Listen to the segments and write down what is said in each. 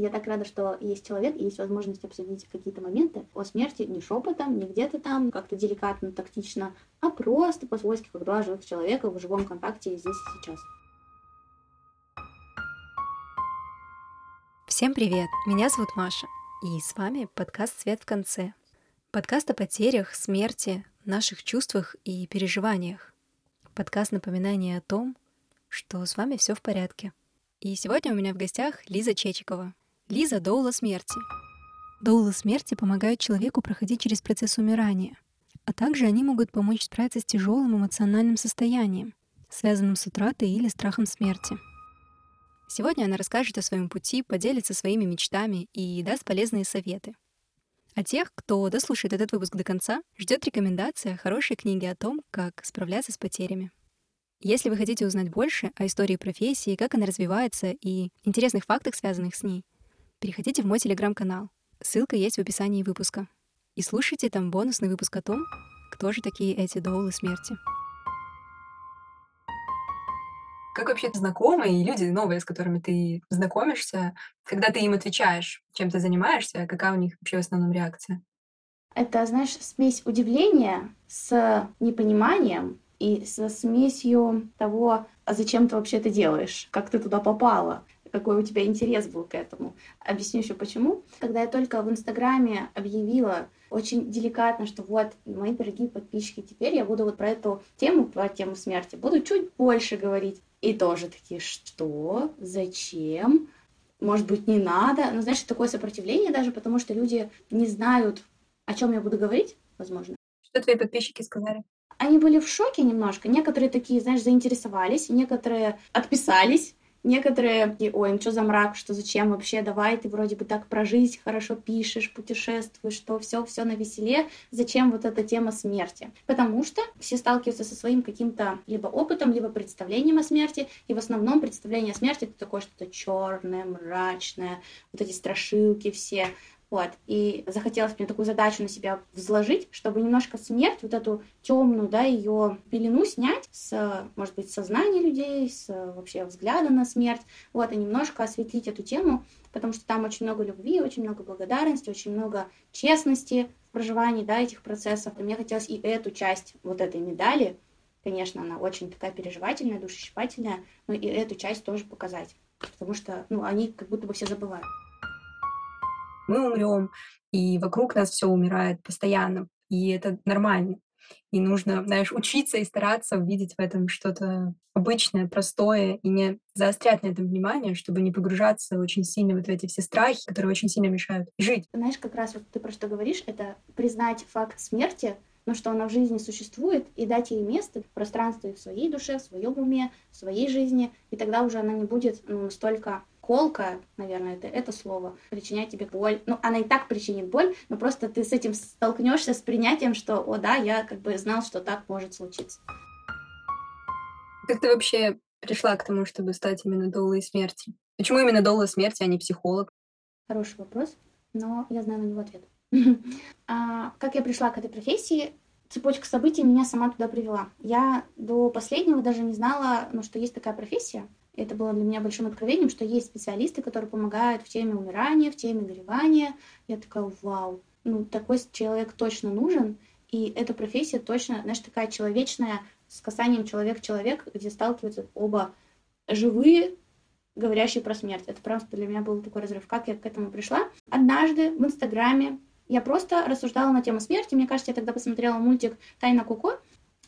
Я так рада, что есть человек, и есть возможность обсудить какие-то моменты о смерти не шепотом, не где-то там, как-то деликатно, тактично, а просто по-свойски, как два живых человека в живом контакте здесь и сейчас. Всем привет! Меня зовут Маша, и с вами подкаст «Свет в конце». Подкаст о потерях, смерти, наших чувствах и переживаниях. Подкаст напоминания о том, что с вами все в порядке. И сегодня у меня в гостях Лиза Чечикова. Лиза — доула смерти. Доулы смерти помогают человеку проходить через процесс умирания, а также они могут помочь справиться с тяжелым эмоциональным состоянием, связанным с утратой или страхом смерти. Сегодня она расскажет о своем пути, поделится своими мечтами и даст полезные советы. А тех, кто дослушает этот выпуск до конца, ждет рекомендация хорошей книги о том, как справляться с потерями. Если вы хотите узнать больше о истории профессии, как она развивается и интересных фактах, связанных с ней, переходите в мой телеграм-канал. Ссылка есть в описании выпуска. И слушайте там бонусный выпуск о том, кто же такие эти доулы смерти. Как вообще знакомые и люди новые, с которыми ты знакомишься, когда ты им отвечаешь, чем ты занимаешься, какая у них вообще в основном реакция? Это, знаешь, смесь удивления с непониманием и со смесью того, а зачем ты вообще это делаешь, как ты туда попала, какой у тебя интерес был к этому. Объясню еще почему. Когда я только в Инстаграме объявила очень деликатно, что вот, мои дорогие подписчики, теперь я буду вот про эту тему, про тему смерти, буду чуть больше говорить. И тоже такие, что? Зачем? Может быть, не надо? Ну, знаешь, такое сопротивление даже, потому что люди не знают, о чем я буду говорить, возможно. Что твои подписчики сказали? они были в шоке немножко. Некоторые такие, знаешь, заинтересовались, некоторые отписались, Некоторые, и, ой, ну что за мрак, что зачем вообще, давай, ты вроде бы так про жизнь хорошо пишешь, путешествуешь, что все, все на веселе, зачем вот эта тема смерти? Потому что все сталкиваются со своим каким-то либо опытом, либо представлением о смерти, и в основном представление о смерти это такое что-то черное, мрачное, вот эти страшилки все, вот. И захотелось мне такую задачу на себя взложить, чтобы немножко смерть, вот эту темную, да, ее пелену снять с, может быть, сознания людей, с вообще взгляда на смерть, вот, и немножко осветлить эту тему, потому что там очень много любви, очень много благодарности, очень много честности в проживании, да, этих процессов. И мне хотелось и эту часть вот этой медали, конечно, она очень такая переживательная, душесчипательная, но и эту часть тоже показать, потому что, ну, они как будто бы все забывают мы умрем, и вокруг нас все умирает постоянно, и это нормально. И нужно, знаешь, учиться и стараться увидеть в этом что-то обычное, простое, и не заострять на этом внимание, чтобы не погружаться очень сильно вот в эти все страхи, которые очень сильно мешают жить. Знаешь, как раз вот ты про что говоришь, это признать факт смерти, ну, что она в жизни существует, и дать ей место, пространство и в своей душе, в своем уме, в своей жизни, и тогда уже она не будет ну, настолько колка, наверное, это, это слово, причинять тебе боль. Ну, она и так причинит боль, но просто ты с этим столкнешься с принятием, что, о да, я как бы знал, что так может случиться. Как ты вообще пришла к тому, чтобы стать именно доулой смерти? Почему именно доула смерти, а не психолог? Хороший вопрос, но я знаю на него ответ. а, как я пришла к этой профессии? Цепочка событий меня сама туда привела. Я до последнего даже не знала, ну, что есть такая профессия. Это было для меня большим откровением, что есть специалисты, которые помогают в теме умирания, в теме горевания. Я такая, вау, ну такой человек точно нужен, и эта профессия точно, знаешь, такая человечная, с касанием человек-человек, где сталкиваются оба живые, говорящие про смерть. Это просто для меня был такой разрыв. Как я к этому пришла? Однажды в Инстаграме я просто рассуждала на тему смерти. Мне кажется, я тогда посмотрела мультик «Тайна Коко».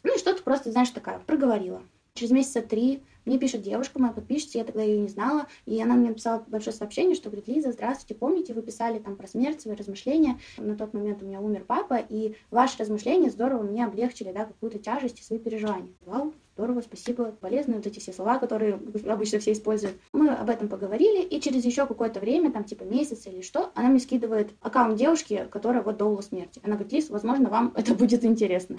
Ну и что-то просто, знаешь, такая, проговорила. Через месяца три мне пишет девушка, моя подписчица, я тогда ее не знала, и она мне написала большое сообщение, что говорит, Лиза, здравствуйте, помните, вы писали там про смерть, свои размышления, на тот момент у меня умер папа, и ваши размышления здорово мне облегчили, да, какую-то тяжесть и свои переживания. Вау, здорово, спасибо, полезные вот эти все слова, которые обычно все используют. Мы об этом поговорили, и через еще какое-то время, там типа месяц или что, она мне скидывает аккаунт девушки, которая вот доула смерти. Она говорит, Лиз, возможно, вам это будет интересно.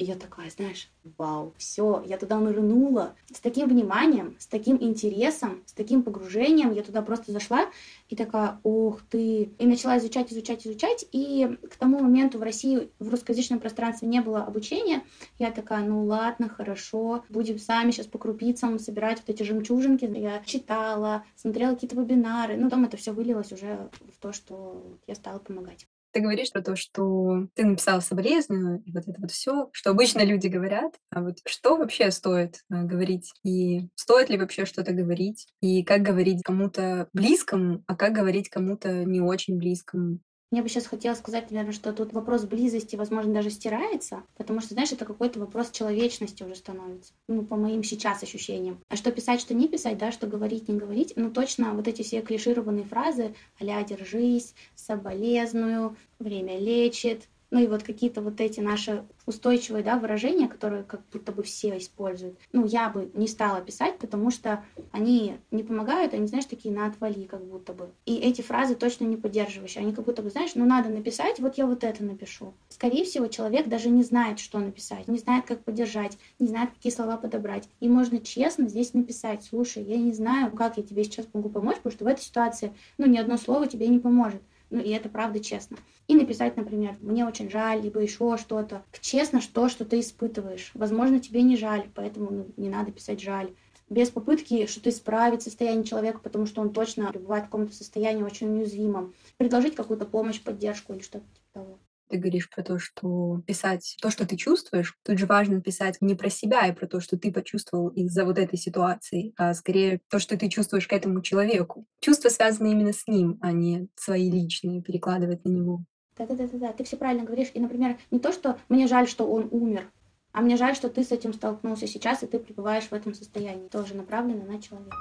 И я такая, знаешь, вау, все, я туда нырнула с таким вниманием, с таким интересом, с таким погружением. Я туда просто зашла и такая, ух ты. И начала изучать, изучать, изучать. И к тому моменту в России в русскоязычном пространстве не было обучения. Я такая, ну ладно, хорошо, будем сами сейчас по крупицам собирать вот эти жемчужинки. Я читала, смотрела какие-то вебинары. Ну, потом это все вылилось уже в то, что я стала помогать. Ты говоришь про то, что ты написала соболезную, и вот это вот все, что обычно люди говорят. А вот что вообще стоит э, говорить? И стоит ли вообще что-то говорить? И как говорить кому-то близкому, а как говорить кому-то не очень близкому? Мне бы сейчас хотелось сказать, наверное, что тут вопрос близости, возможно, даже стирается, потому что, знаешь, это какой-то вопрос человечности уже становится, ну, по моим сейчас ощущениям. А что писать, что не писать, да, что говорить, не говорить, ну, точно вот эти все клишированные фразы а «держись», «соболезную», «время лечит», ну и вот какие-то вот эти наши устойчивые да, выражения, которые как будто бы все используют. Ну, я бы не стала писать, потому что они не помогают, они, знаешь, такие на отвали как будто бы. И эти фразы точно не поддерживающие. Они как будто бы, знаешь, ну надо написать, вот я вот это напишу. Скорее всего, человек даже не знает, что написать, не знает, как поддержать, не знает, какие слова подобрать. И можно честно здесь написать, слушай, я не знаю, как я тебе сейчас могу помочь, потому что в этой ситуации, ну, ни одно слово тебе не поможет. Ну, и это правда честно. И написать, например, мне очень жаль, либо еще что-то. Честно, что, что ты испытываешь. Возможно, тебе не жаль, поэтому ну, не надо писать жаль. Без попытки что-то исправить состояние человека, потому что он точно бывает в каком-то состоянии очень уязвимом. Предложить какую-то помощь, поддержку или что-то типа того ты говоришь про то, что писать то, что ты чувствуешь, тут же важно писать не про себя и про то, что ты почувствовал из-за вот этой ситуации, а скорее то, что ты чувствуешь к этому человеку. Чувства связаны именно с ним, а не свои личные, перекладывать на него. Да-да-да, ты все правильно говоришь. И, например, не то, что мне жаль, что он умер, а мне жаль, что ты с этим столкнулся сейчас, и ты пребываешь в этом состоянии. Тоже направлено на человека.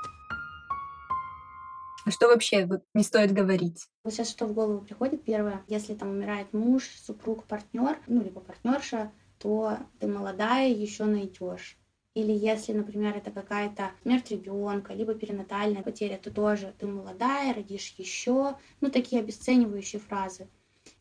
А что вообще вот не стоит говорить? Вот сейчас что в голову приходит первое, если там умирает муж, супруг, партнер, ну либо партнерша, то ты молодая, еще найдешь. Или если, например, это какая-то смерть ребенка, либо перинатальная потеря, то тоже ты молодая, родишь еще. Ну, такие обесценивающие фразы.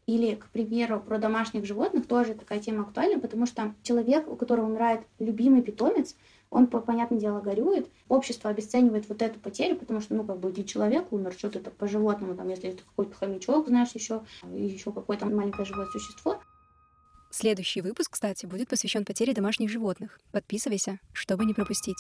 Или, к примеру, про домашних животных тоже такая тема актуальна, потому что человек, у которого умирает любимый питомец, он, понятное дело, горюет. Общество обесценивает вот эту потерю, потому что, ну, как бы, не человек умер, что то по животному, там, если это какой-то хомячок, знаешь, еще, еще какое-то маленькое живое существо. Следующий выпуск, кстати, будет посвящен потере домашних животных. Подписывайся, чтобы не пропустить.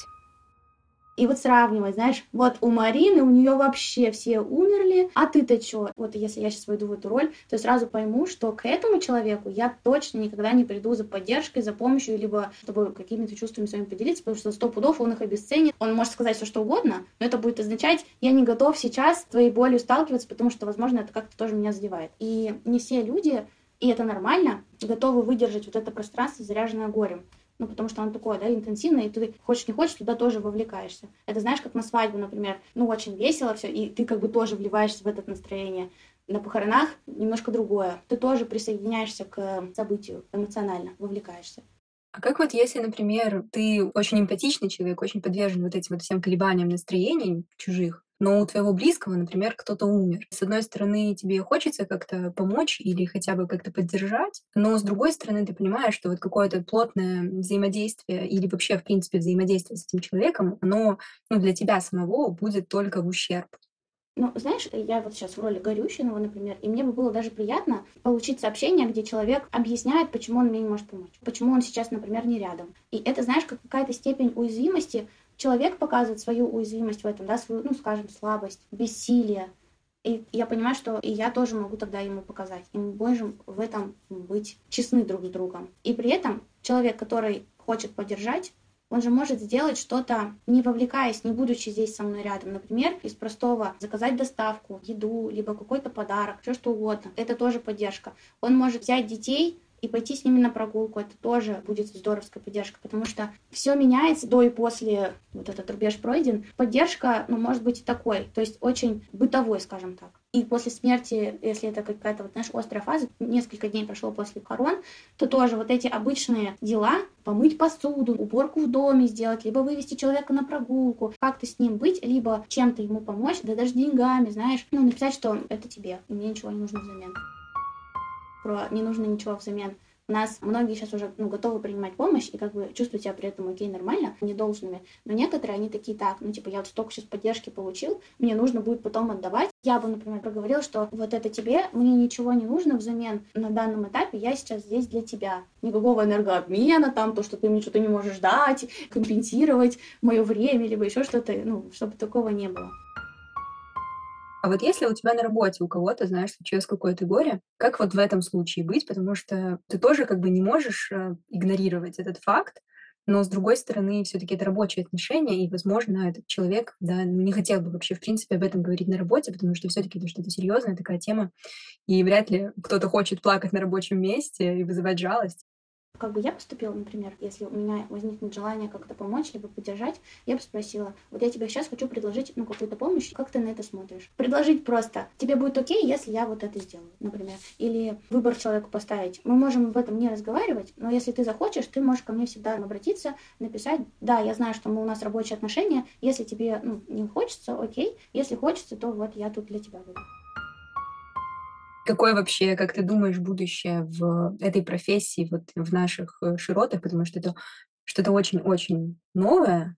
И вот сравнивать, знаешь, вот у Марины, у нее вообще все умерли, а ты-то что? Вот если я сейчас войду в эту роль, то сразу пойму, что к этому человеку я точно никогда не приду за поддержкой, за помощью, либо чтобы какими-то чувствами с вами поделиться, потому что сто пудов он их обесценит. Он может сказать все что угодно, но это будет означать, я не готов сейчас с твоей болью сталкиваться, потому что, возможно, это как-то тоже меня задевает. И не все люди и это нормально, готовы выдержать вот это пространство, заряженное горем ну, потому что оно такое, да, интенсивное, и ты хочешь не хочешь, туда тоже вовлекаешься. Это знаешь, как на свадьбу, например, ну, очень весело все, и ты как бы тоже вливаешься в это настроение. На похоронах немножко другое. Ты тоже присоединяешься к событию эмоционально, вовлекаешься. А как вот если, например, ты очень эмпатичный человек, очень подвержен вот этим вот всем колебаниям настроений чужих, но у твоего близкого, например, кто-то умер. С одной стороны, тебе хочется как-то помочь или хотя бы как-то поддержать, но с другой стороны, ты понимаешь, что вот какое-то плотное взаимодействие или вообще, в принципе, взаимодействие с этим человеком, оно ну, для тебя самого будет только в ущерб. Ну, знаешь, я вот сейчас в роли Горющинова, например, и мне бы было даже приятно получить сообщение, где человек объясняет, почему он мне не может помочь, почему он сейчас, например, не рядом. И это, знаешь, как какая-то степень уязвимости, человек показывает свою уязвимость в этом, да, свою, ну, скажем, слабость, бессилие. И я понимаю, что и я тоже могу тогда ему показать. И мы можем в этом быть честны друг с другом. И при этом человек, который хочет поддержать, он же может сделать что-то, не вовлекаясь, не будучи здесь со мной рядом. Например, из простого заказать доставку, еду, либо какой-то подарок, все что угодно. Это тоже поддержка. Он может взять детей, и пойти с ними на прогулку, это тоже будет здоровская поддержка, потому что все меняется до и после вот этот рубеж пройден. Поддержка, ну, может быть и такой, то есть очень бытовой, скажем так. И после смерти, если это какая-то, вот, знаешь, острая фаза, несколько дней прошло после похорон, то тоже вот эти обычные дела, помыть посуду, уборку в доме сделать, либо вывести человека на прогулку, как-то с ним быть, либо чем-то ему помочь, да даже деньгами, знаешь, ну, написать, что это тебе, и мне ничего не нужно взамен про не нужно ничего взамен. У нас многие сейчас уже ну, готовы принимать помощь и как бы чувствуют себя при этом окей, нормально, не должными. Но некоторые, они такие, так, ну типа я вот столько сейчас поддержки получил, мне нужно будет потом отдавать. Я бы, например, проговорила, что вот это тебе, мне ничего не нужно взамен на данном этапе, я сейчас здесь для тебя. Никакого энергообмена, там, то, что ты мне что-то не можешь дать, компенсировать мое время, либо еще что-то, ну, чтобы такого не было. А вот если у тебя на работе у кого-то, знаешь, случилось какое-то горе, как вот в этом случае быть? Потому что ты тоже как бы не можешь э, игнорировать этот факт, но с другой стороны, все-таки это рабочие отношения, и, возможно, этот человек, да, ну, не хотел бы вообще, в принципе, об этом говорить на работе, потому что все-таки это что-то серьезная такая тема, и вряд ли кто-то хочет плакать на рабочем месте и вызывать жалость как бы я поступила, например, если у меня возникнет желание как-то помочь, либо поддержать, я бы спросила, вот я тебе сейчас хочу предложить, ну, какую-то помощь, как ты на это смотришь? Предложить просто, тебе будет окей, если я вот это сделаю, например. Или выбор человеку поставить. Мы можем об этом не разговаривать, но если ты захочешь, ты можешь ко мне всегда обратиться, написать, да, я знаю, что мы, у нас рабочие отношения, если тебе ну, не хочется, окей, если хочется, то вот я тут для тебя буду. Какое вообще, как ты думаешь, будущее в этой профессии, вот в наших э, широтах, потому что это что-то очень-очень новое?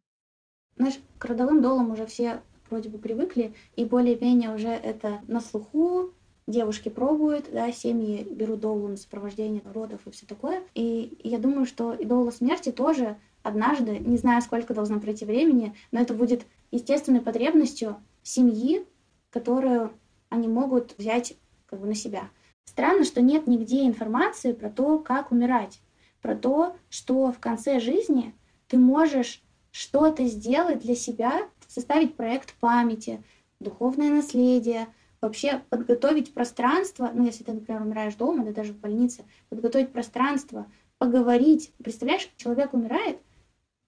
Знаешь, к родовым долам уже все вроде бы привыкли, и более-менее уже это на слуху, девушки пробуют, да, семьи берут долу на сопровождение родов и все такое. И я думаю, что и дола смерти тоже однажды, не знаю, сколько должно пройти времени, но это будет естественной потребностью семьи, которую они могут взять как бы на себя. Странно, что нет нигде информации про то, как умирать, про то, что в конце жизни ты можешь что-то сделать для себя, составить проект памяти, духовное наследие, вообще подготовить пространство, ну, если ты, например, умираешь дома, да даже в больнице, подготовить пространство, поговорить. Представляешь, человек умирает,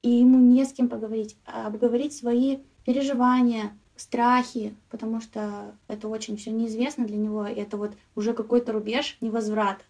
и ему не с кем поговорить, а обговорить свои переживания, страхи, потому что это очень все неизвестно для него, и это вот уже какой-то рубеж невозврата.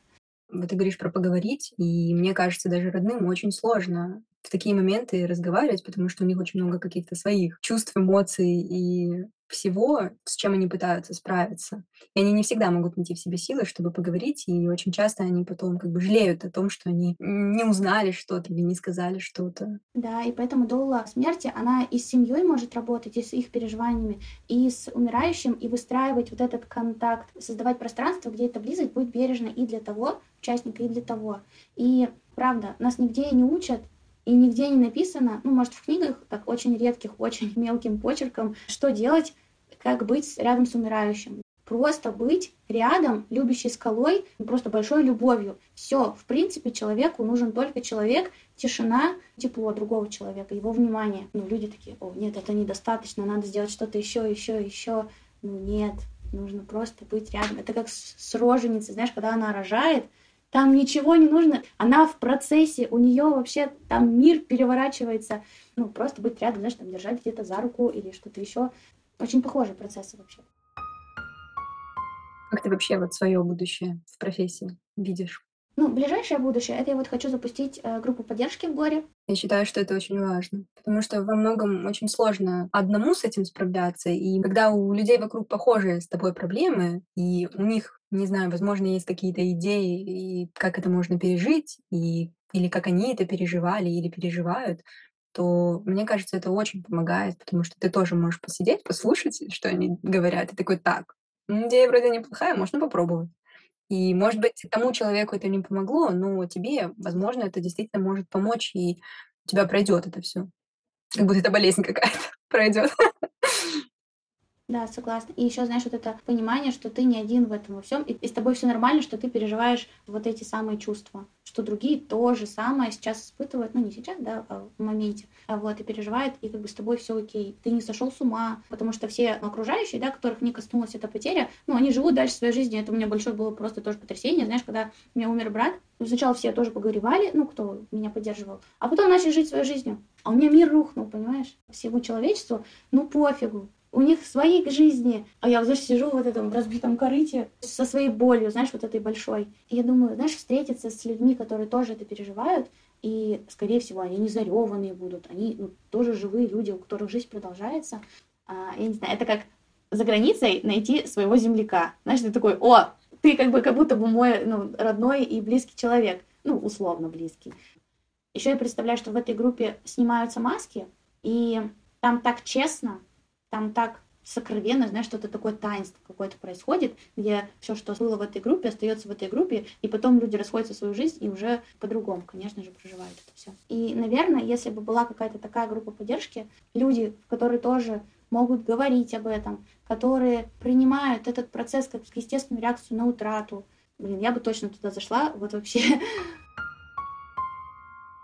Вот ты говоришь про поговорить, и мне кажется, даже родным очень сложно в такие моменты разговаривать, потому что у них очень много каких-то своих чувств, эмоций и всего, с чем они пытаются справиться. И они не всегда могут найти в себе силы, чтобы поговорить, и очень часто они потом как бы жалеют о том, что они не узнали что-то или не сказали что-то. Да, и поэтому дола смерти, она и с семьей может работать, и с их переживаниями, и с умирающим, и выстраивать вот этот контакт, создавать пространство, где эта близость будет бережна и для того участника, и для того. И правда, нас нигде не учат и нигде не написано, ну, может, в книгах, так очень редких, очень мелким почерком, что делать, как быть рядом с умирающим. Просто быть рядом, любящей скалой, просто большой любовью. Все, в принципе, человеку нужен только человек, тишина, тепло другого человека, его внимание. Ну, люди такие, о, нет, это недостаточно, надо сделать что-то еще, еще, еще. Ну, нет, нужно просто быть рядом. Это как с, роженицей, знаешь, когда она рожает, там ничего не нужно, она в процессе, у нее вообще там мир переворачивается. Ну, просто быть рядом, знаешь, там держать где-то за руку или что-то еще. Очень похожие процессы вообще. Как ты вообще вот свое будущее в профессии видишь? Ну, ближайшее будущее, это я вот хочу запустить э, группу поддержки в горе. Я считаю, что это очень важно, потому что во многом очень сложно одному с этим справляться, и когда у людей вокруг похожие с тобой проблемы, и у них, не знаю, возможно, есть какие-то идеи, и как это можно пережить, и или как они это переживали или переживают, то мне кажется, это очень помогает, потому что ты тоже можешь посидеть, послушать, что они говорят, и такой, так, идея вроде неплохая, можно попробовать. И, может быть, тому человеку это не помогло, но тебе, возможно, это действительно может помочь, и у тебя пройдет это все. Как будто это болезнь какая-то пройдет. Да, согласна. И еще, знаешь, вот это понимание, что ты не один в этом во всем, и, и с тобой все нормально, что ты переживаешь вот эти самые чувства, что другие то же самое сейчас испытывают, ну не сейчас, да, а в моменте, а вот, и переживают, и как бы с тобой все окей. Ты не сошел с ума, потому что все окружающие, да, которых не коснулась эта потеря, ну, они живут дальше своей жизнью. Это у меня большое было просто тоже потрясение. Знаешь, когда у меня умер брат, сначала все тоже погоревали, ну, кто меня поддерживал, а потом начали жить своей жизнью. А у меня мир рухнул, понимаешь? Всему человечеству, ну, пофигу у них свои жизни, а я, знаешь, сижу в этом разбитом корыте со своей болью, знаешь, вот этой большой. И я думаю, знаешь, встретиться с людьми, которые тоже это переживают, и, скорее всего, они не зареванные будут, они ну, тоже живые люди, у которых жизнь продолжается. А, я не знаю, это как за границей найти своего земляка. Знаешь, ты такой, о, ты как бы как будто бы мой ну, родной и близкий человек. ну, условно близкий. Еще я представляю, что в этой группе снимаются маски, и там так честно, там так сокровенно, знаешь, что-то такое таинство какое-то происходит, где все, что было в этой группе, остается в этой группе, и потом люди расходятся в свою жизнь и уже по-другому, конечно же, проживают это все. И, наверное, если бы была какая-то такая группа поддержки, люди, которые тоже могут говорить об этом, которые принимают этот процесс как естественную реакцию на утрату. Блин, я бы точно туда зашла, вот вообще.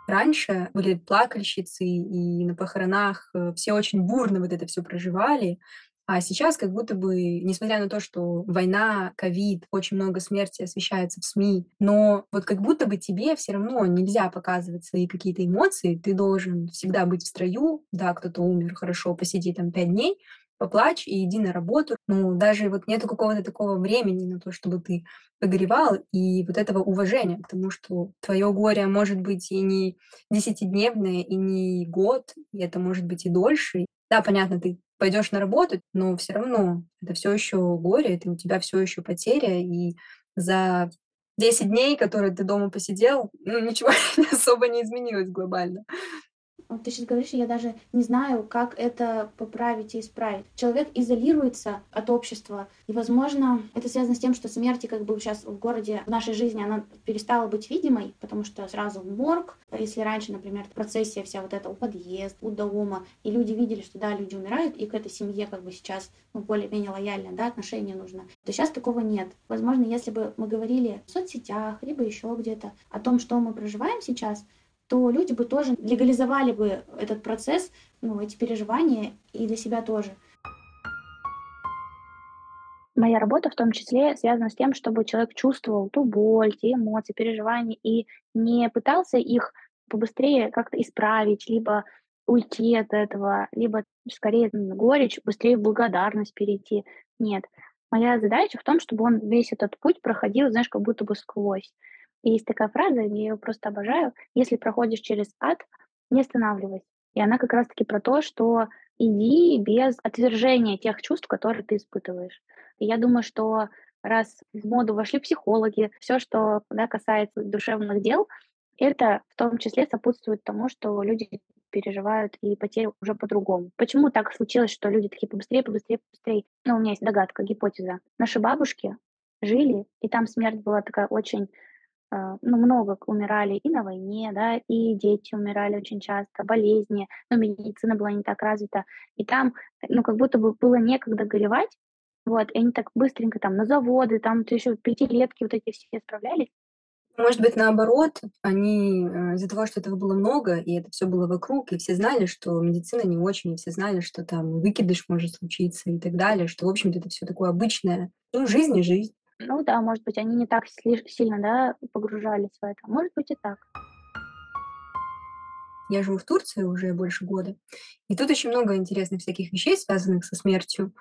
Раньше были плакальщицы, и на похоронах э, все очень бурно вот это все проживали. А сейчас как будто бы, несмотря на то, что война, ковид, очень много смерти освещается в СМИ, но вот как будто бы тебе все равно нельзя показывать свои какие-то эмоции, ты должен всегда быть в строю, да, кто-то умер, хорошо, посиди там пять дней, поплачь и иди на работу. Ну, даже вот нету какого-то такого времени на то, чтобы ты погоревал, и вот этого уважения к тому, что твое горе может быть и не десятидневное, и не год, и это может быть и дольше. Да, понятно, ты пойдешь на работу, но все равно это все еще горе, это у тебя все еще потеря, и за 10 дней, которые ты дома посидел, ну, ничего особо не изменилось глобально. Ты сейчас говоришь, я даже не знаю, как это поправить и исправить. Человек изолируется от общества, и, возможно, это связано с тем, что смерти как бы сейчас в городе, в нашей жизни, она перестала быть видимой, потому что сразу морг, если раньше, например, процессия вся вот эта у подъезд, у дома, и люди видели, что да, люди умирают, и к этой семье как бы сейчас ну, более-менее лояльно, да, отношение нужно, то сейчас такого нет. Возможно, если бы мы говорили в соцсетях, либо еще где-то о том, что мы проживаем сейчас, то люди бы тоже легализовали бы этот процесс, ну, эти переживания и для себя тоже. Моя работа в том числе связана с тем, чтобы человек чувствовал ту боль, те эмоции, переживания и не пытался их побыстрее как-то исправить, либо уйти от этого, либо скорее горечь, быстрее в благодарность перейти. Нет. Моя задача в том, чтобы он весь этот путь проходил, знаешь, как будто бы сквозь. Есть такая фраза, я ее просто обожаю. Если проходишь через ад, не останавливайся. И она как раз-таки про то, что иди без отвержения тех чувств, которые ты испытываешь. И я думаю, что раз в моду вошли психологи, все, что да, касается душевных дел, это в том числе сопутствует тому, что люди переживают и потери уже по-другому. Почему так случилось, что люди такие побыстрее, побыстрее, побыстрее? Ну, у меня есть догадка, гипотеза. Наши бабушки жили, и там смерть была такая очень а, ну, много умирали и на войне, да, и дети умирали очень часто, болезни, но медицина была не так развита, и там, ну, как будто бы было некогда горевать, вот, и они так быстренько там на заводы, там еще пятилетки вот эти все справлялись. Может быть, наоборот, они э, из-за того, что этого было много, и это все было вокруг, и все знали, что медицина не очень, и все знали, что там выкидыш может случиться и так далее, что, в общем-то, это все такое обычное. Ну, жизнь и жизнь. Ну да, может быть, они не так сильно, да, погружались в это. Может быть и так. Я живу в Турции уже больше года, и тут очень много интересных всяких вещей, связанных со смертью.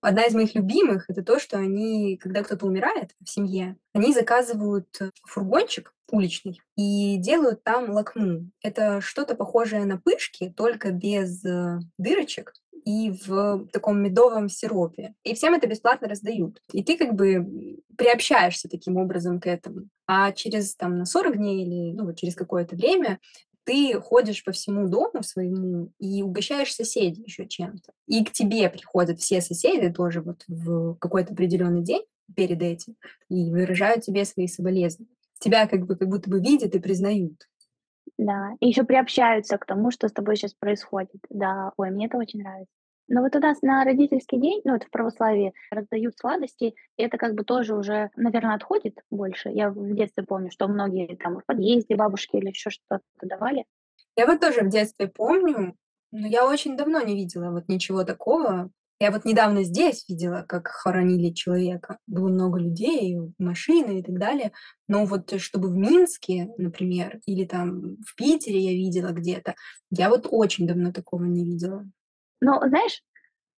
Одна из моих любимых — это то, что они, когда кто-то умирает в семье, они заказывают фургончик уличный и делают там лакму. Это что-то похожее на пышки, только без э, дырочек, и в таком медовом сиропе. И всем это бесплатно раздают. И ты как бы приобщаешься таким образом к этому. А через там на 40 дней или ну, через какое-то время ты ходишь по всему дому своему и угощаешь соседей еще чем-то. И к тебе приходят все соседи тоже вот в какой-то определенный день перед этим и выражают тебе свои соболезнования. Тебя как бы как будто бы видят и признают. Да, и еще приобщаются к тому, что с тобой сейчас происходит. Да, ой, мне это очень нравится. Но вот у нас на родительский день, ну, это в православии, раздают сладости, и это как бы тоже уже, наверное, отходит больше. Я в детстве помню, что многие там в подъезде бабушки или еще что-то давали. Я вот тоже в детстве помню, но я очень давно не видела вот ничего такого. Я вот недавно здесь видела, как хоронили человека. Было много людей, машины и так далее. Но вот чтобы в Минске, например, или там в Питере я видела где-то, я вот очень давно такого не видела. Но, знаешь,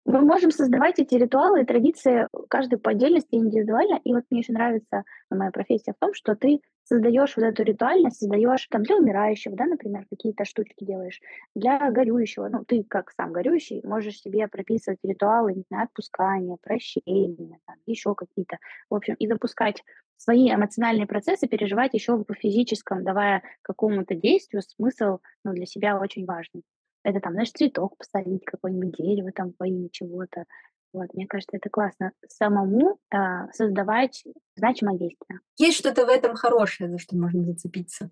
Мы можем создавать эти ритуалы и традиции каждый по отдельности индивидуально. И вот мне еще нравится моя профессия в том, что ты создаешь вот эту ритуальность, создаешь там для умирающего, да, например, какие-то штучки делаешь, для горюющего, ну, ты как сам горюющий можешь себе прописывать ритуалы, не знаю, отпускания, прощения, там, еще какие-то, в общем, и запускать свои эмоциональные процессы, переживать еще в физическом, давая какому-то действию смысл, ну, для себя очень важный. Это там, знаешь, цветок посадить, какое-нибудь дерево там во имя чего-то. Вот, мне кажется, это классно. Самому а, создавать значимое действие. Есть что-то в этом хорошее, за что можно зацепиться.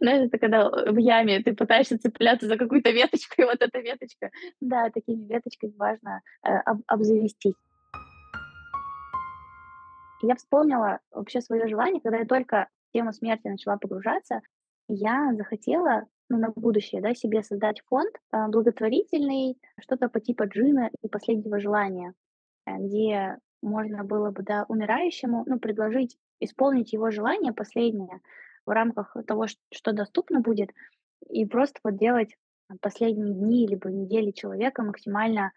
Знаешь, это когда в яме ты пытаешься цепляться за какую-то веточку, и вот эта веточка, да, такими веточками важно э, об, обзавестись. Я вспомнила вообще свое желание, когда я только в тему смерти начала погружаться, я захотела ну, на будущее, да, себе создать фонд э, благотворительный, что-то по типу джина и последнего желания, э, где можно было бы, да, умирающему, ну, предложить исполнить его желание последнее в рамках того, что доступно будет, и просто вот делать последние дни либо недели человека максимально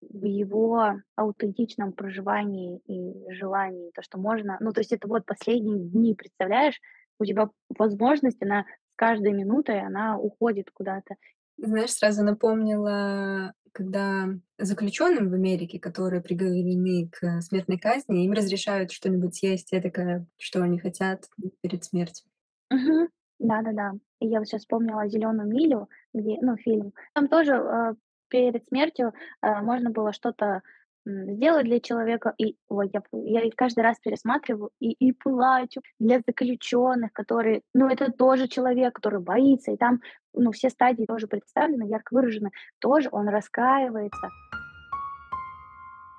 в его аутентичном проживании и желании, то, что можно, ну, то есть это вот последние дни, представляешь, у тебя возможность, она каждой минутой она уходит куда-то. Знаешь, сразу напомнила, когда заключенным в Америке, которые приговорены к смертной казни, им разрешают что-нибудь съесть, я такая, что они хотят перед смертью. Угу. Да-да-да. Я вот сейчас вспомнила зеленую милю, где, ну, фильм. Там тоже э, перед смертью э, можно было что-то сделать для человека. И ой, я, я каждый раз пересматриваю и, и плачу для заключенных, которые, ну, это тоже человек, который боится, и там, ну, все стадии тоже представлены, ярко выражены, тоже он раскаивается.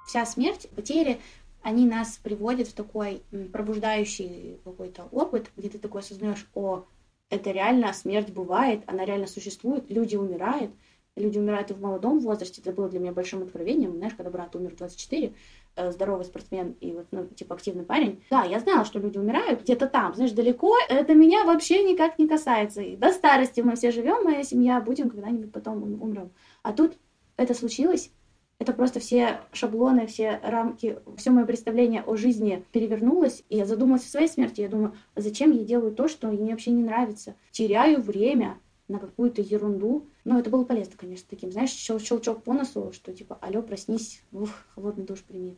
Вся смерть, потери, они нас приводят в такой пробуждающий какой-то опыт, где ты такой осознаешь, о, это реально смерть бывает, она реально существует, люди умирают, люди умирают и в молодом возрасте. Это было для меня большим откровением. Знаешь, когда брат умер в 24, э, здоровый спортсмен и вот, ну, типа, активный парень. Да, я знала, что люди умирают где-то там, знаешь, далеко. Это меня вообще никак не касается. И до старости мы все живем, моя семья, будем когда-нибудь потом умрем. А тут это случилось, это просто все шаблоны, все рамки, все мое представление о жизни перевернулось, и я задумалась о своей смерти. Я думаю, а зачем я делаю то, что мне вообще не нравится? Теряю время, на какую-то ерунду. Но это было полезно, конечно, таким, знаешь, щел щелчок по носу, что типа, алло, проснись, ух, холодный душ прими.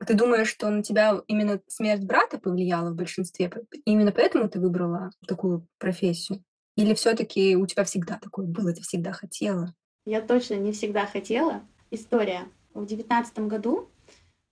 А ты думаешь, что на тебя именно смерть брата повлияла в большинстве? Именно поэтому ты выбрала такую профессию? Или все-таки у тебя всегда такое было, ты всегда хотела? Я точно не всегда хотела. История. В девятнадцатом году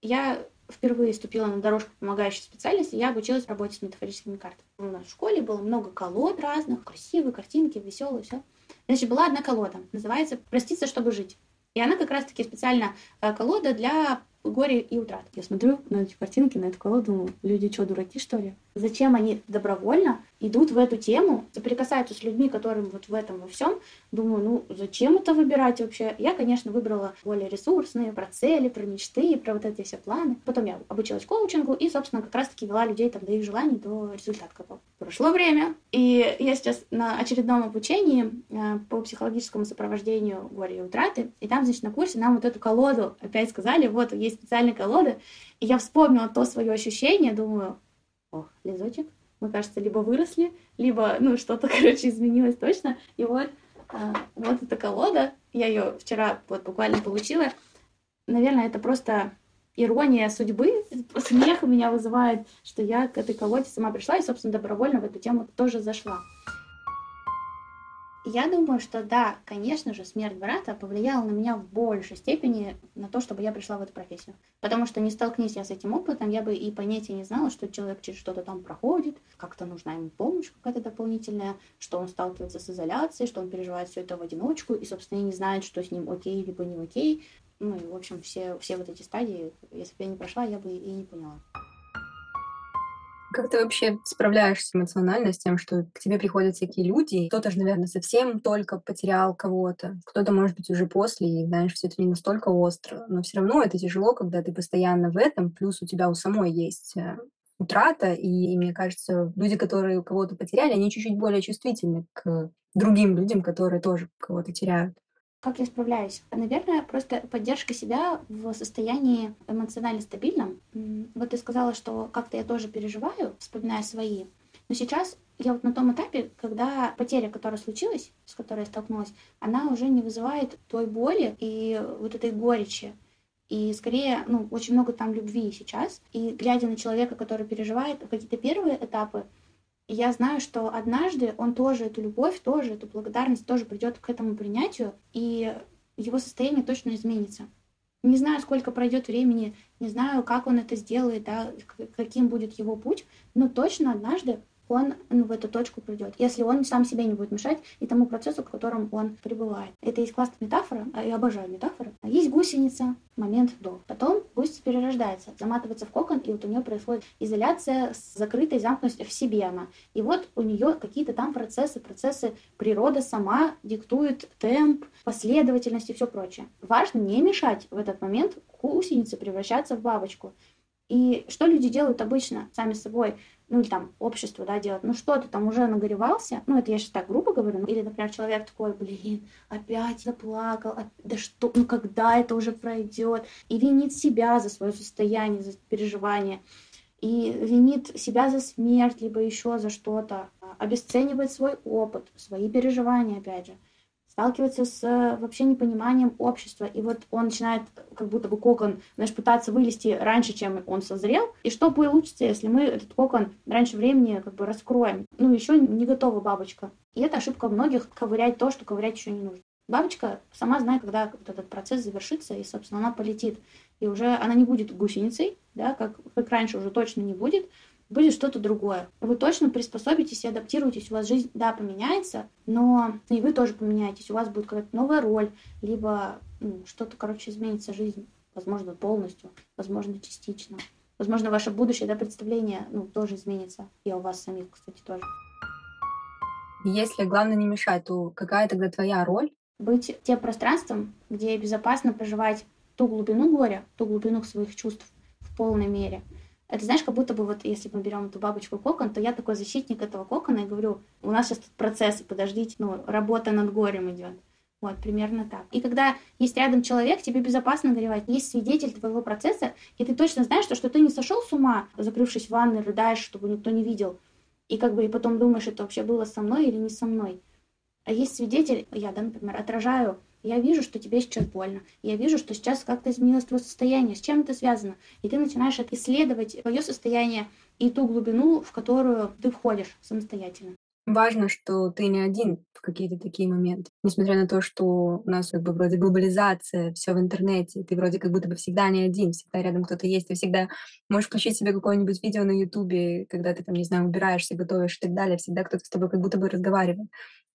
я впервые ступила на дорожку помогающей специальности, я обучилась работе с метафорическими картами. У нас в школе было много колод разных, красивые картинки, веселые, все. Значит, была одна колода, называется «Проститься, чтобы жить». И она как раз-таки специально э, колода для горе и утрат. Я смотрю на эти картинки, на эту колоду, думаю, люди что, дураки, что ли? Зачем они добровольно идут в эту тему, соприкасаются с людьми, которым вот в этом во всем? Думаю, ну, зачем это выбирать вообще? Я, конечно, выбрала более ресурсные, про цели, про мечты, про вот эти все планы. Потом я обучилась коучингу и, собственно, как раз-таки вела людей там до их желаний, до результата какого. Прошло время, и я сейчас на очередном обучении э, по психологическому сопровождению горя и утраты, и там, значит, на курсе нам вот эту колоду опять сказали, вот, есть специальная колода, и я вспомнила то свое ощущение, думаю, ох, лизочек, мы, кажется, либо выросли, либо, ну, что-то, короче, изменилось точно. И вот, а, вот эта колода, я ее вчера вот буквально получила. Наверное, это просто ирония судьбы, смех у меня вызывает, что я к этой колоде сама пришла и, собственно, добровольно в эту тему тоже зашла. Я думаю, что да, конечно же, смерть брата повлияла на меня в большей степени на то, чтобы я пришла в эту профессию. Потому что не столкнись я с этим опытом, я бы и понятия не знала, что человек через что-то там проходит, как-то нужна ему помощь какая-то дополнительная, что он сталкивается с изоляцией, что он переживает все это в одиночку, и, собственно, не знает, что с ним окей, либо не окей. Ну и, в общем, все, все вот эти стадии, если бы я не прошла, я бы и не поняла. Как ты вообще справляешься эмоционально с тем, что к тебе приходят всякие люди? Кто-то же, наверное, совсем только потерял кого-то, кто-то, может быть, уже после, и, знаешь, все это не настолько остро. Но все равно это тяжело, когда ты постоянно в этом, плюс у тебя у самой есть э, утрата, и, и мне кажется, люди, которые кого-то потеряли, они чуть-чуть более чувствительны к другим людям, которые тоже кого-то теряют. Как я справляюсь? Наверное, просто поддержка себя в состоянии эмоционально стабильном. Вот ты сказала, что как-то я тоже переживаю, вспоминая свои. Но сейчас я вот на том этапе, когда потеря, которая случилась, с которой я столкнулась, она уже не вызывает той боли и вот этой горечи. И скорее, ну, очень много там любви сейчас. И глядя на человека, который переживает какие-то первые этапы, я знаю, что однажды он тоже эту любовь, тоже эту благодарность, тоже придет к этому принятию, и его состояние точно изменится. Не знаю, сколько пройдет времени, не знаю, как он это сделает, да, каким будет его путь, но точно однажды он ну, в эту точку придет, если он сам себе не будет мешать и тому процессу, в котором он пребывает. Это есть классная метафора, а я обожаю метафоры. Есть гусеница, момент до. Потом гусеница перерождается, заматывается в кокон, и вот у нее происходит изоляция с закрытой замкнутостью в себе она. И вот у нее какие-то там процессы, процессы природа сама диктует темп, последовательность и все прочее. Важно не мешать в этот момент гусенице превращаться в бабочку. И что люди делают обычно сами собой? Ну или там общество, да, делать, ну что ты там уже нагоревался, ну это я сейчас так грубо говорю, ну, или, например, человек такой, блин, опять заплакал, а, да что, ну когда это уже пройдет, и винит себя за свое состояние, за переживание, и винит себя за смерть, либо еще за что-то, обесценивает свой опыт, свои переживания, опять же сталкивается с э, вообще непониманием общества. И вот он начинает как будто бы кокон, знаешь, пытаться вылезти раньше, чем он созрел. И что получится, если мы этот кокон раньше времени как бы раскроем? Ну, еще не готова бабочка. И это ошибка многих ковырять то, что ковырять еще не нужно. Бабочка сама знает, когда вот этот процесс завершится, и, собственно, она полетит. И уже она не будет гусеницей, да, как, как раньше уже точно не будет, будет что-то другое. Вы точно приспособитесь и адаптируетесь, у вас жизнь, да, поменяется, но и вы тоже поменяетесь, у вас будет какая-то новая роль, либо ну, что-то, короче, изменится жизнь, возможно, полностью, возможно, частично. Возможно, ваше будущее, да, представление, ну, тоже изменится, и у вас самих, кстати, тоже. Если главное не мешать, то какая тогда твоя роль? Быть тем пространством, где безопасно проживать ту глубину горя, ту глубину своих чувств в полной мере – это знаешь, как будто бы вот если мы берем эту бабочку кокон, то я такой защитник этого кокона и говорю, у нас сейчас тут процессы, подождите, ну, работа над горем идет. Вот, примерно так. И когда есть рядом человек, тебе безопасно горевать. Есть свидетель твоего процесса, и ты точно знаешь, что, что ты не сошел с ума, закрывшись в ванной, рыдаешь, чтобы никто не видел. И как бы и потом думаешь, это вообще было со мной или не со мной. А есть свидетель, я, да, например, отражаю я вижу, что тебе сейчас больно. Я вижу, что сейчас как-то изменилось твое состояние. С чем это связано? И ты начинаешь исследовать твое состояние и ту глубину, в которую ты входишь самостоятельно. Важно, что ты не один в какие-то такие моменты. Несмотря на то, что у нас как бы вроде глобализация, все в интернете, ты вроде как будто бы всегда не один, всегда рядом кто-то есть, ты всегда можешь включить себе какое-нибудь видео на Ютубе, когда ты там, не знаю, убираешься, готовишь и так далее, всегда кто-то с тобой как будто бы разговаривает.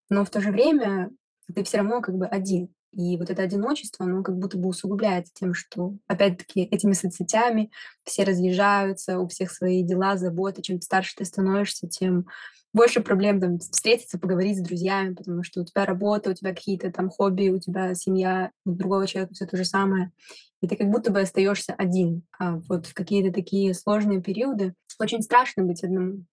Но в то же время ты все равно как бы один. И вот это одиночество, оно как будто бы усугубляется тем, что, опять-таки, этими соцсетями все разъезжаются, у всех свои дела, заботы. Чем старше ты становишься, тем больше проблем там встретиться, поговорить с друзьями, потому что у тебя работа, у тебя какие-то там хобби, у тебя семья, у другого человека все то же самое. И ты как будто бы остаешься один. А вот в какие-то такие сложные периоды очень страшно быть одному.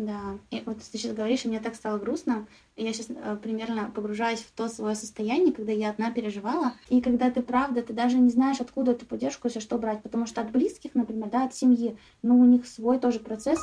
Да, и вот ты сейчас говоришь, и мне так стало грустно. Я сейчас э, примерно погружаюсь в то свое состояние, когда я одна переживала. И когда ты правда, ты даже не знаешь, откуда эту поддержку, если что брать. Потому что от близких, например, да, от семьи, ну, у них свой тоже процесс.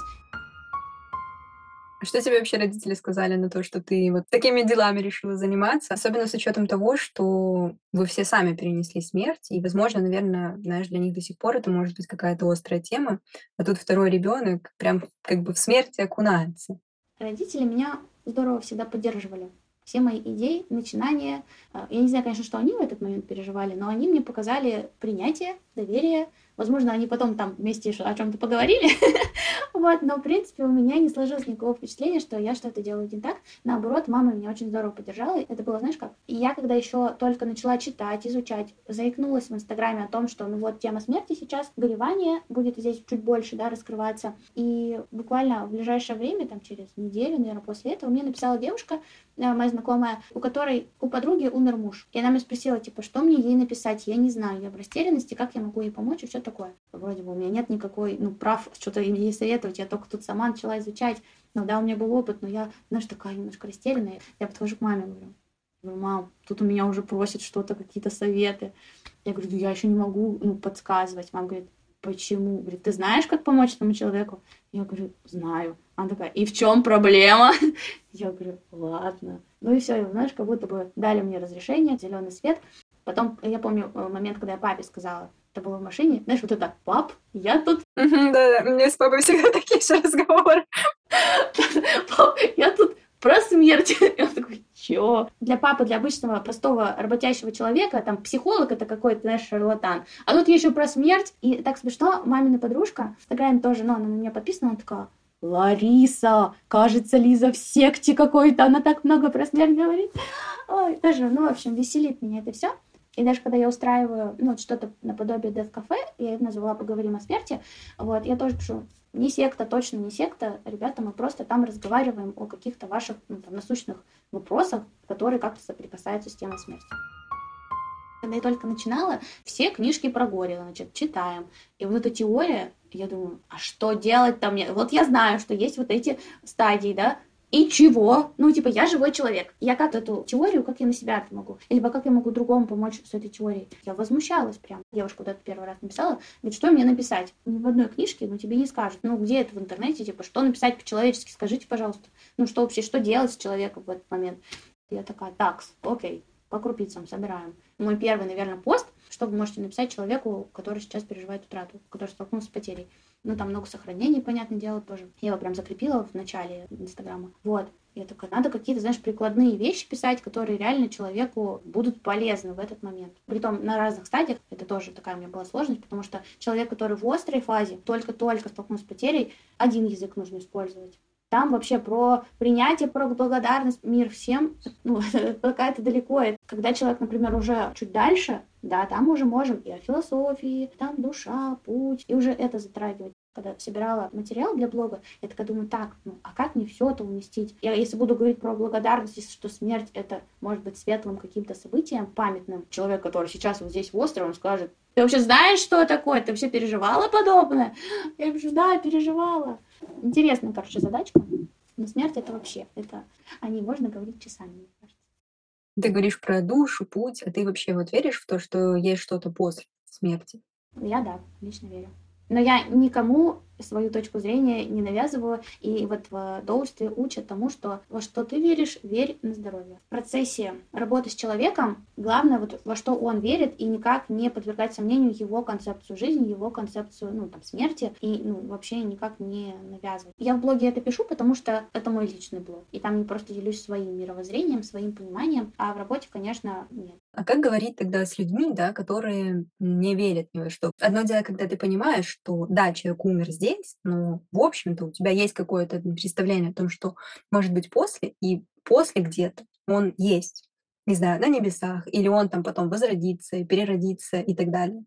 А что тебе вообще родители сказали на то, что ты вот такими делами решила заниматься? Особенно с учетом того, что вы все сами перенесли смерть, и, возможно, наверное, знаешь, для них до сих пор это может быть какая-то острая тема, а тут второй ребенок прям как бы в смерти окунается. Родители меня здорово всегда поддерживали. Все мои идеи, начинания, а, я не знаю, конечно, что они в этот момент переживали, но они мне показали принятие, доверие, Возможно, они потом там вместе о чем-то поговорили. вот, но, в принципе, у меня не сложилось никакого впечатления, что я что-то делаю не так. Наоборот, мама меня очень здорово поддержала. Это было, знаешь как? И я, когда еще только начала читать, изучать, заикнулась в Инстаграме о том, что, ну вот, тема смерти сейчас, горевание будет здесь чуть больше, да, раскрываться. И буквально в ближайшее время, там, через неделю, наверное, после этого, мне написала девушка, э, моя знакомая, у которой у подруги умер муж. И она меня спросила, типа, что мне ей написать? Я не знаю, я в растерянности, как я могу ей помочь, и все такое. Вроде бы у меня нет никакой, ну, прав что-то ей советовать, я только тут сама начала изучать. Ну да, у меня был опыт, но я, знаешь, такая немножко растерянная. Я подхожу к маме, говорю, говорю, мам, тут у меня уже просят что-то, какие-то советы. Я говорю, я еще не могу ну, подсказывать. Мама говорит, почему? Говорит, ты знаешь, как помочь этому человеку? Я говорю, знаю. Она такая, и в чем проблема? Я говорю, ладно. Ну и все, знаешь, как будто бы дали мне разрешение, зеленый свет. Потом, я помню э, момент, когда я папе сказала, было в машине, знаешь, вот это, пап, я тут... Да-да, у меня с папой всегда такие же разговоры. Пап, я тут про смерть. И он такой, чё? Для папы, для обычного простого работящего человека, там, психолог это какой-то, знаешь, шарлатан. А тут еще про смерть. И так смешно, мамина подружка, в Инстаграме тоже, ну, она на меня подписана, она такая, Лариса, кажется, Лиза в секте какой-то, она так много про смерть говорит. Ой, тоже, ну, в общем, веселит меня это все. И даже когда я устраиваю, ну, вот что-то наподобие Death Cafe, я это назвала «Поговорим о смерти», вот, я тоже пишу, не секта, точно не секта, ребята, мы просто там разговариваем о каких-то ваших ну, там, насущных вопросах, которые как-то соприкасаются с темой смерти. Когда я только начинала, все книжки про горе, значит, читаем. И вот эта теория, я думаю, а что делать там? Вот я знаю, что есть вот эти стадии, да, и чего? Ну, типа, я живой человек. Я как эту теорию, как я на себя это могу? Либо как я могу другому помочь с этой теорией? Я возмущалась прям. Девушка куда-то первый раз написала, говорит, что мне написать? Ни в одной книжке, ну, тебе не скажут. Ну, где это в интернете? Типа, что написать по-человечески? Скажите, пожалуйста. Ну, что вообще, что делать с человеком в этот момент? Я такая, такс, окей, по крупицам собираем. Мой первый, наверное, пост, что вы можете написать человеку, который сейчас переживает утрату, который столкнулся с потерей. Ну, там много сохранений, понятное дело, тоже. Я его прям закрепила в начале Инстаграма. Вот. Я такая, надо какие-то, знаешь, прикладные вещи писать, которые реально человеку будут полезны в этот момент. Притом на разных стадиях, это тоже такая у меня была сложность, потому что человек, который в острой фазе, только-только столкнулся с потерей, один язык нужно использовать. Там вообще про принятие, про благодарность, мир всем, ну, какая-то далеко. Когда человек, например, уже чуть дальше, да, там уже можем и о философии, там душа, путь, и уже это затрагивать. Когда собирала материал для блога, я такая думаю, так, ну а как мне все это уместить? Я если буду говорить про благодарность, что смерть это может быть светлым каким-то событием, памятным, человек, который сейчас вот здесь в острове, он скажет, ты вообще знаешь, что такое? Ты вообще переживала подобное? Я говорю, да, переживала. Интересная, короче, задачка. Но смерть это вообще, это о ней можно говорить часами, мне кажется. Ты говоришь про душу, путь, а ты вообще вот веришь в то, что есть что-то после смерти? Я да, лично верю. Но я никому свою точку зрения не навязываю. И вот в доульстве учат тому, что во что ты веришь, верь на здоровье. В процессе работы с человеком главное вот во что он верит и никак не подвергать сомнению его концепцию жизни, его концепцию ну, там, смерти и ну, вообще никак не навязывать. Я в блоге это пишу, потому что это мой личный блог. И там не просто делюсь своим мировоззрением, своим пониманием, а в работе, конечно, нет. А как говорить тогда с людьми, да, которые не верят ни во что? Одно дело, когда ты понимаешь, что да, человек умер здесь, здесь, но, в общем-то, у тебя есть какое-то представление о том, что может быть после, и после где-то он есть, не знаю, на небесах, или он там потом возродится, переродится и так далее.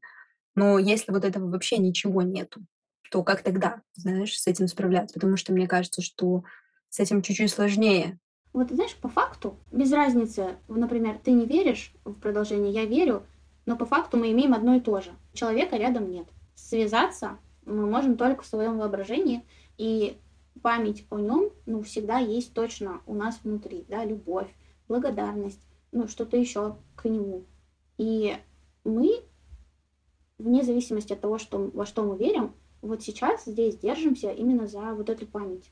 Но если вот этого вообще ничего нету, то как тогда, знаешь, с этим справляться? Потому что мне кажется, что с этим чуть-чуть сложнее. Вот, знаешь, по факту, без разницы, например, ты не веришь в продолжение, я верю, но по факту мы имеем одно и то же. Человека рядом нет. Связаться мы можем только в своем воображении, и память о нем, ну, всегда есть точно у нас внутри, да, любовь, благодарность, ну, что-то еще к нему. И мы, вне зависимости от того, что, во что мы верим, вот сейчас здесь держимся именно за вот эту память.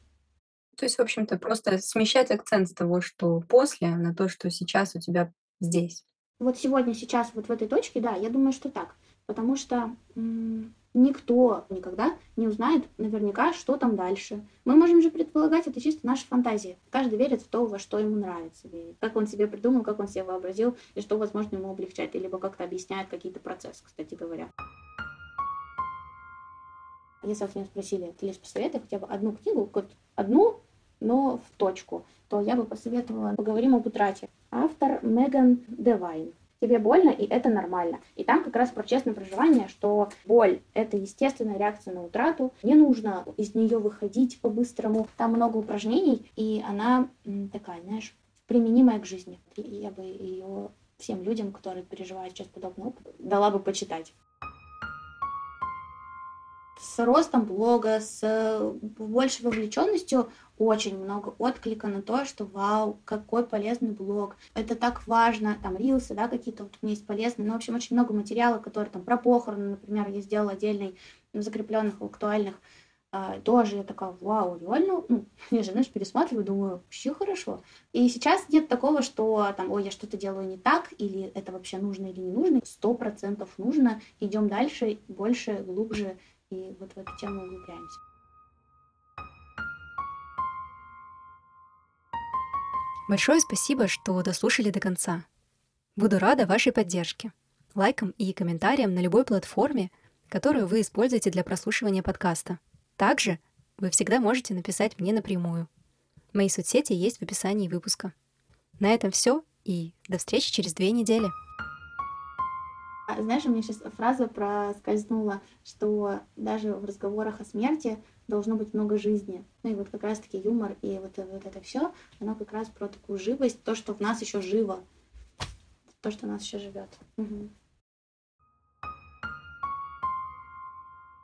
То есть, в общем-то, просто смещать акцент с того, что после, на то, что сейчас у тебя здесь. Вот сегодня, сейчас, вот в этой точке, да, я думаю, что так. Потому что никто никогда не узнает наверняка, что там дальше. Мы можем же предполагать, это чисто наша фантазия. Каждый верит в то, во что ему нравится верить. Как он себе придумал, как он себе вообразил, и что, возможно, ему облегчает, либо как-то объясняет какие-то процессы, кстати говоря. Если вас меня спросили, лишь посоветуй хотя бы одну книгу, вот одну, но в точку, то я бы посоветовала «Поговорим об утрате». Автор Меган Девайн тебе больно, и это нормально. И там как раз про честное проживание, что боль — это естественная реакция на утрату, не нужно из нее выходить по-быстрому. Там много упражнений, и она такая, знаешь, применимая к жизни. И я бы ее всем людям, которые переживают сейчас подобный опыт, дала бы почитать. С ростом блога, с э, большей вовлеченностью очень много отклика на то, что вау, какой полезный блог. Это так важно. Там рилсы, да, какие-то вот у меня есть полезные. Ну, в общем, очень много материала, которые там про похороны, например, я сделала отдельный, закрепленных, актуальных. А, тоже я такая, вау, реально, ну, я же, знаешь, пересматриваю, думаю, вообще хорошо. И сейчас нет такого, что там, ой, я что-то делаю не так, или это вообще нужно или не нужно. Сто процентов нужно. Идем дальше, больше, глубже, и вот в эту тему углубляемся. Большое спасибо, что дослушали до конца. Буду рада вашей поддержке, лайкам и комментариям на любой платформе, которую вы используете для прослушивания подкаста. Также вы всегда можете написать мне напрямую. Мои соцсети есть в описании выпуска. На этом все, и до встречи через две недели. А, знаешь, у меня сейчас фраза проскользнула, что даже в разговорах о смерти должно быть много жизни. Ну и вот как раз-таки юмор и вот, вот это все, оно как раз про такую живость, то, что в нас еще живо, то, что нас еще живет. Угу.